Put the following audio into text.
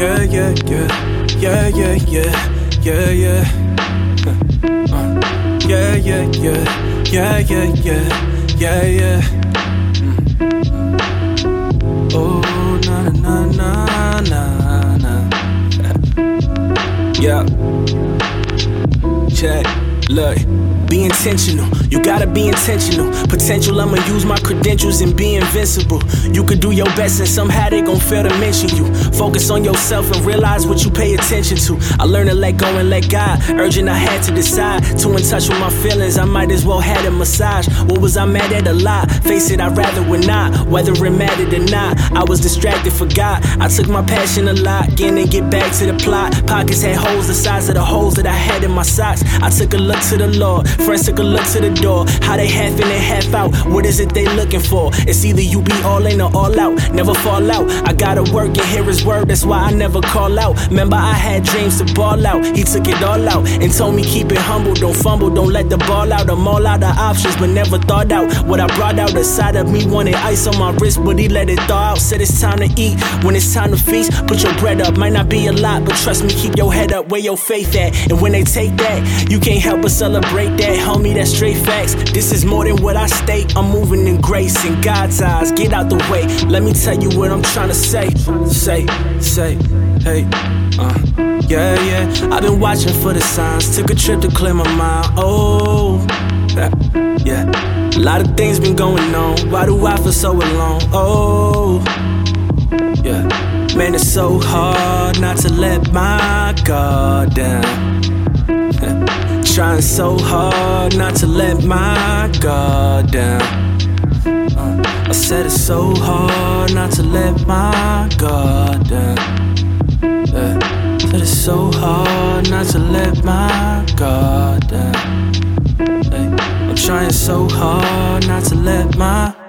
yeah, yeah, yeah, yeah, yeah, yeah, yeah, yeah. Uh, uh. Yeah, yeah, yeah, yeah, yeah, yeah, yeah, yeah. Mm. Oh, na na na na na. yeah. Check. Look, be intentional. You gotta be intentional. Potential, I'ma use my credentials and be invincible. You could do your best and somehow they gon' fail to mention you. Focus on yourself and realize what you pay attention to. I learned to let go and let God. Urgent, I had to decide. Too in touch with my feelings, I might as well had a massage. What was I mad at a lot? Face it, I'd rather would not. Whether it mattered or not, I was distracted, forgot. I took my passion a lot, getting and get back to the plot. Pockets had holes the size of the holes that I had in my socks. I took a look to the Lord. Friends took a look to the door. How they half in and half out. What is it they looking for? It's either you be all in or all out. Never fall out. I gotta work and hear his word. That's why I never call out. Remember, I had dreams to ball out. He took it all out and told me keep it humble. Don't fumble. Don't let the ball out. I'm all out of options, but never thought out. What I brought out the side of me wanted ice on my wrist, but he let it thaw out. Said it's time to eat. When it's time to feast, put your bread up. Might not be a lot, but trust me, keep your head up. Where your faith at? And when they take that, you can't help but celebrate that, homie. That's straight facts. This is more than what I state. I'm moving in grace in God's eyes. Get out the way. Let me tell you what I'm trying to say. Say, say, hey, uh, yeah, yeah. I've been watching for the signs. Took a trip to clear my mind. Oh, yeah, yeah. A lot of things been going on. Why do I feel so alone? Oh, yeah. Man, it's so hard not to let my guard down. Trying so hard not to let my guard down. Uh, I said it's so hard not to let my guard down. Yeah. Said it's so hard not to let my guard down. I'm trying so hard not to let my.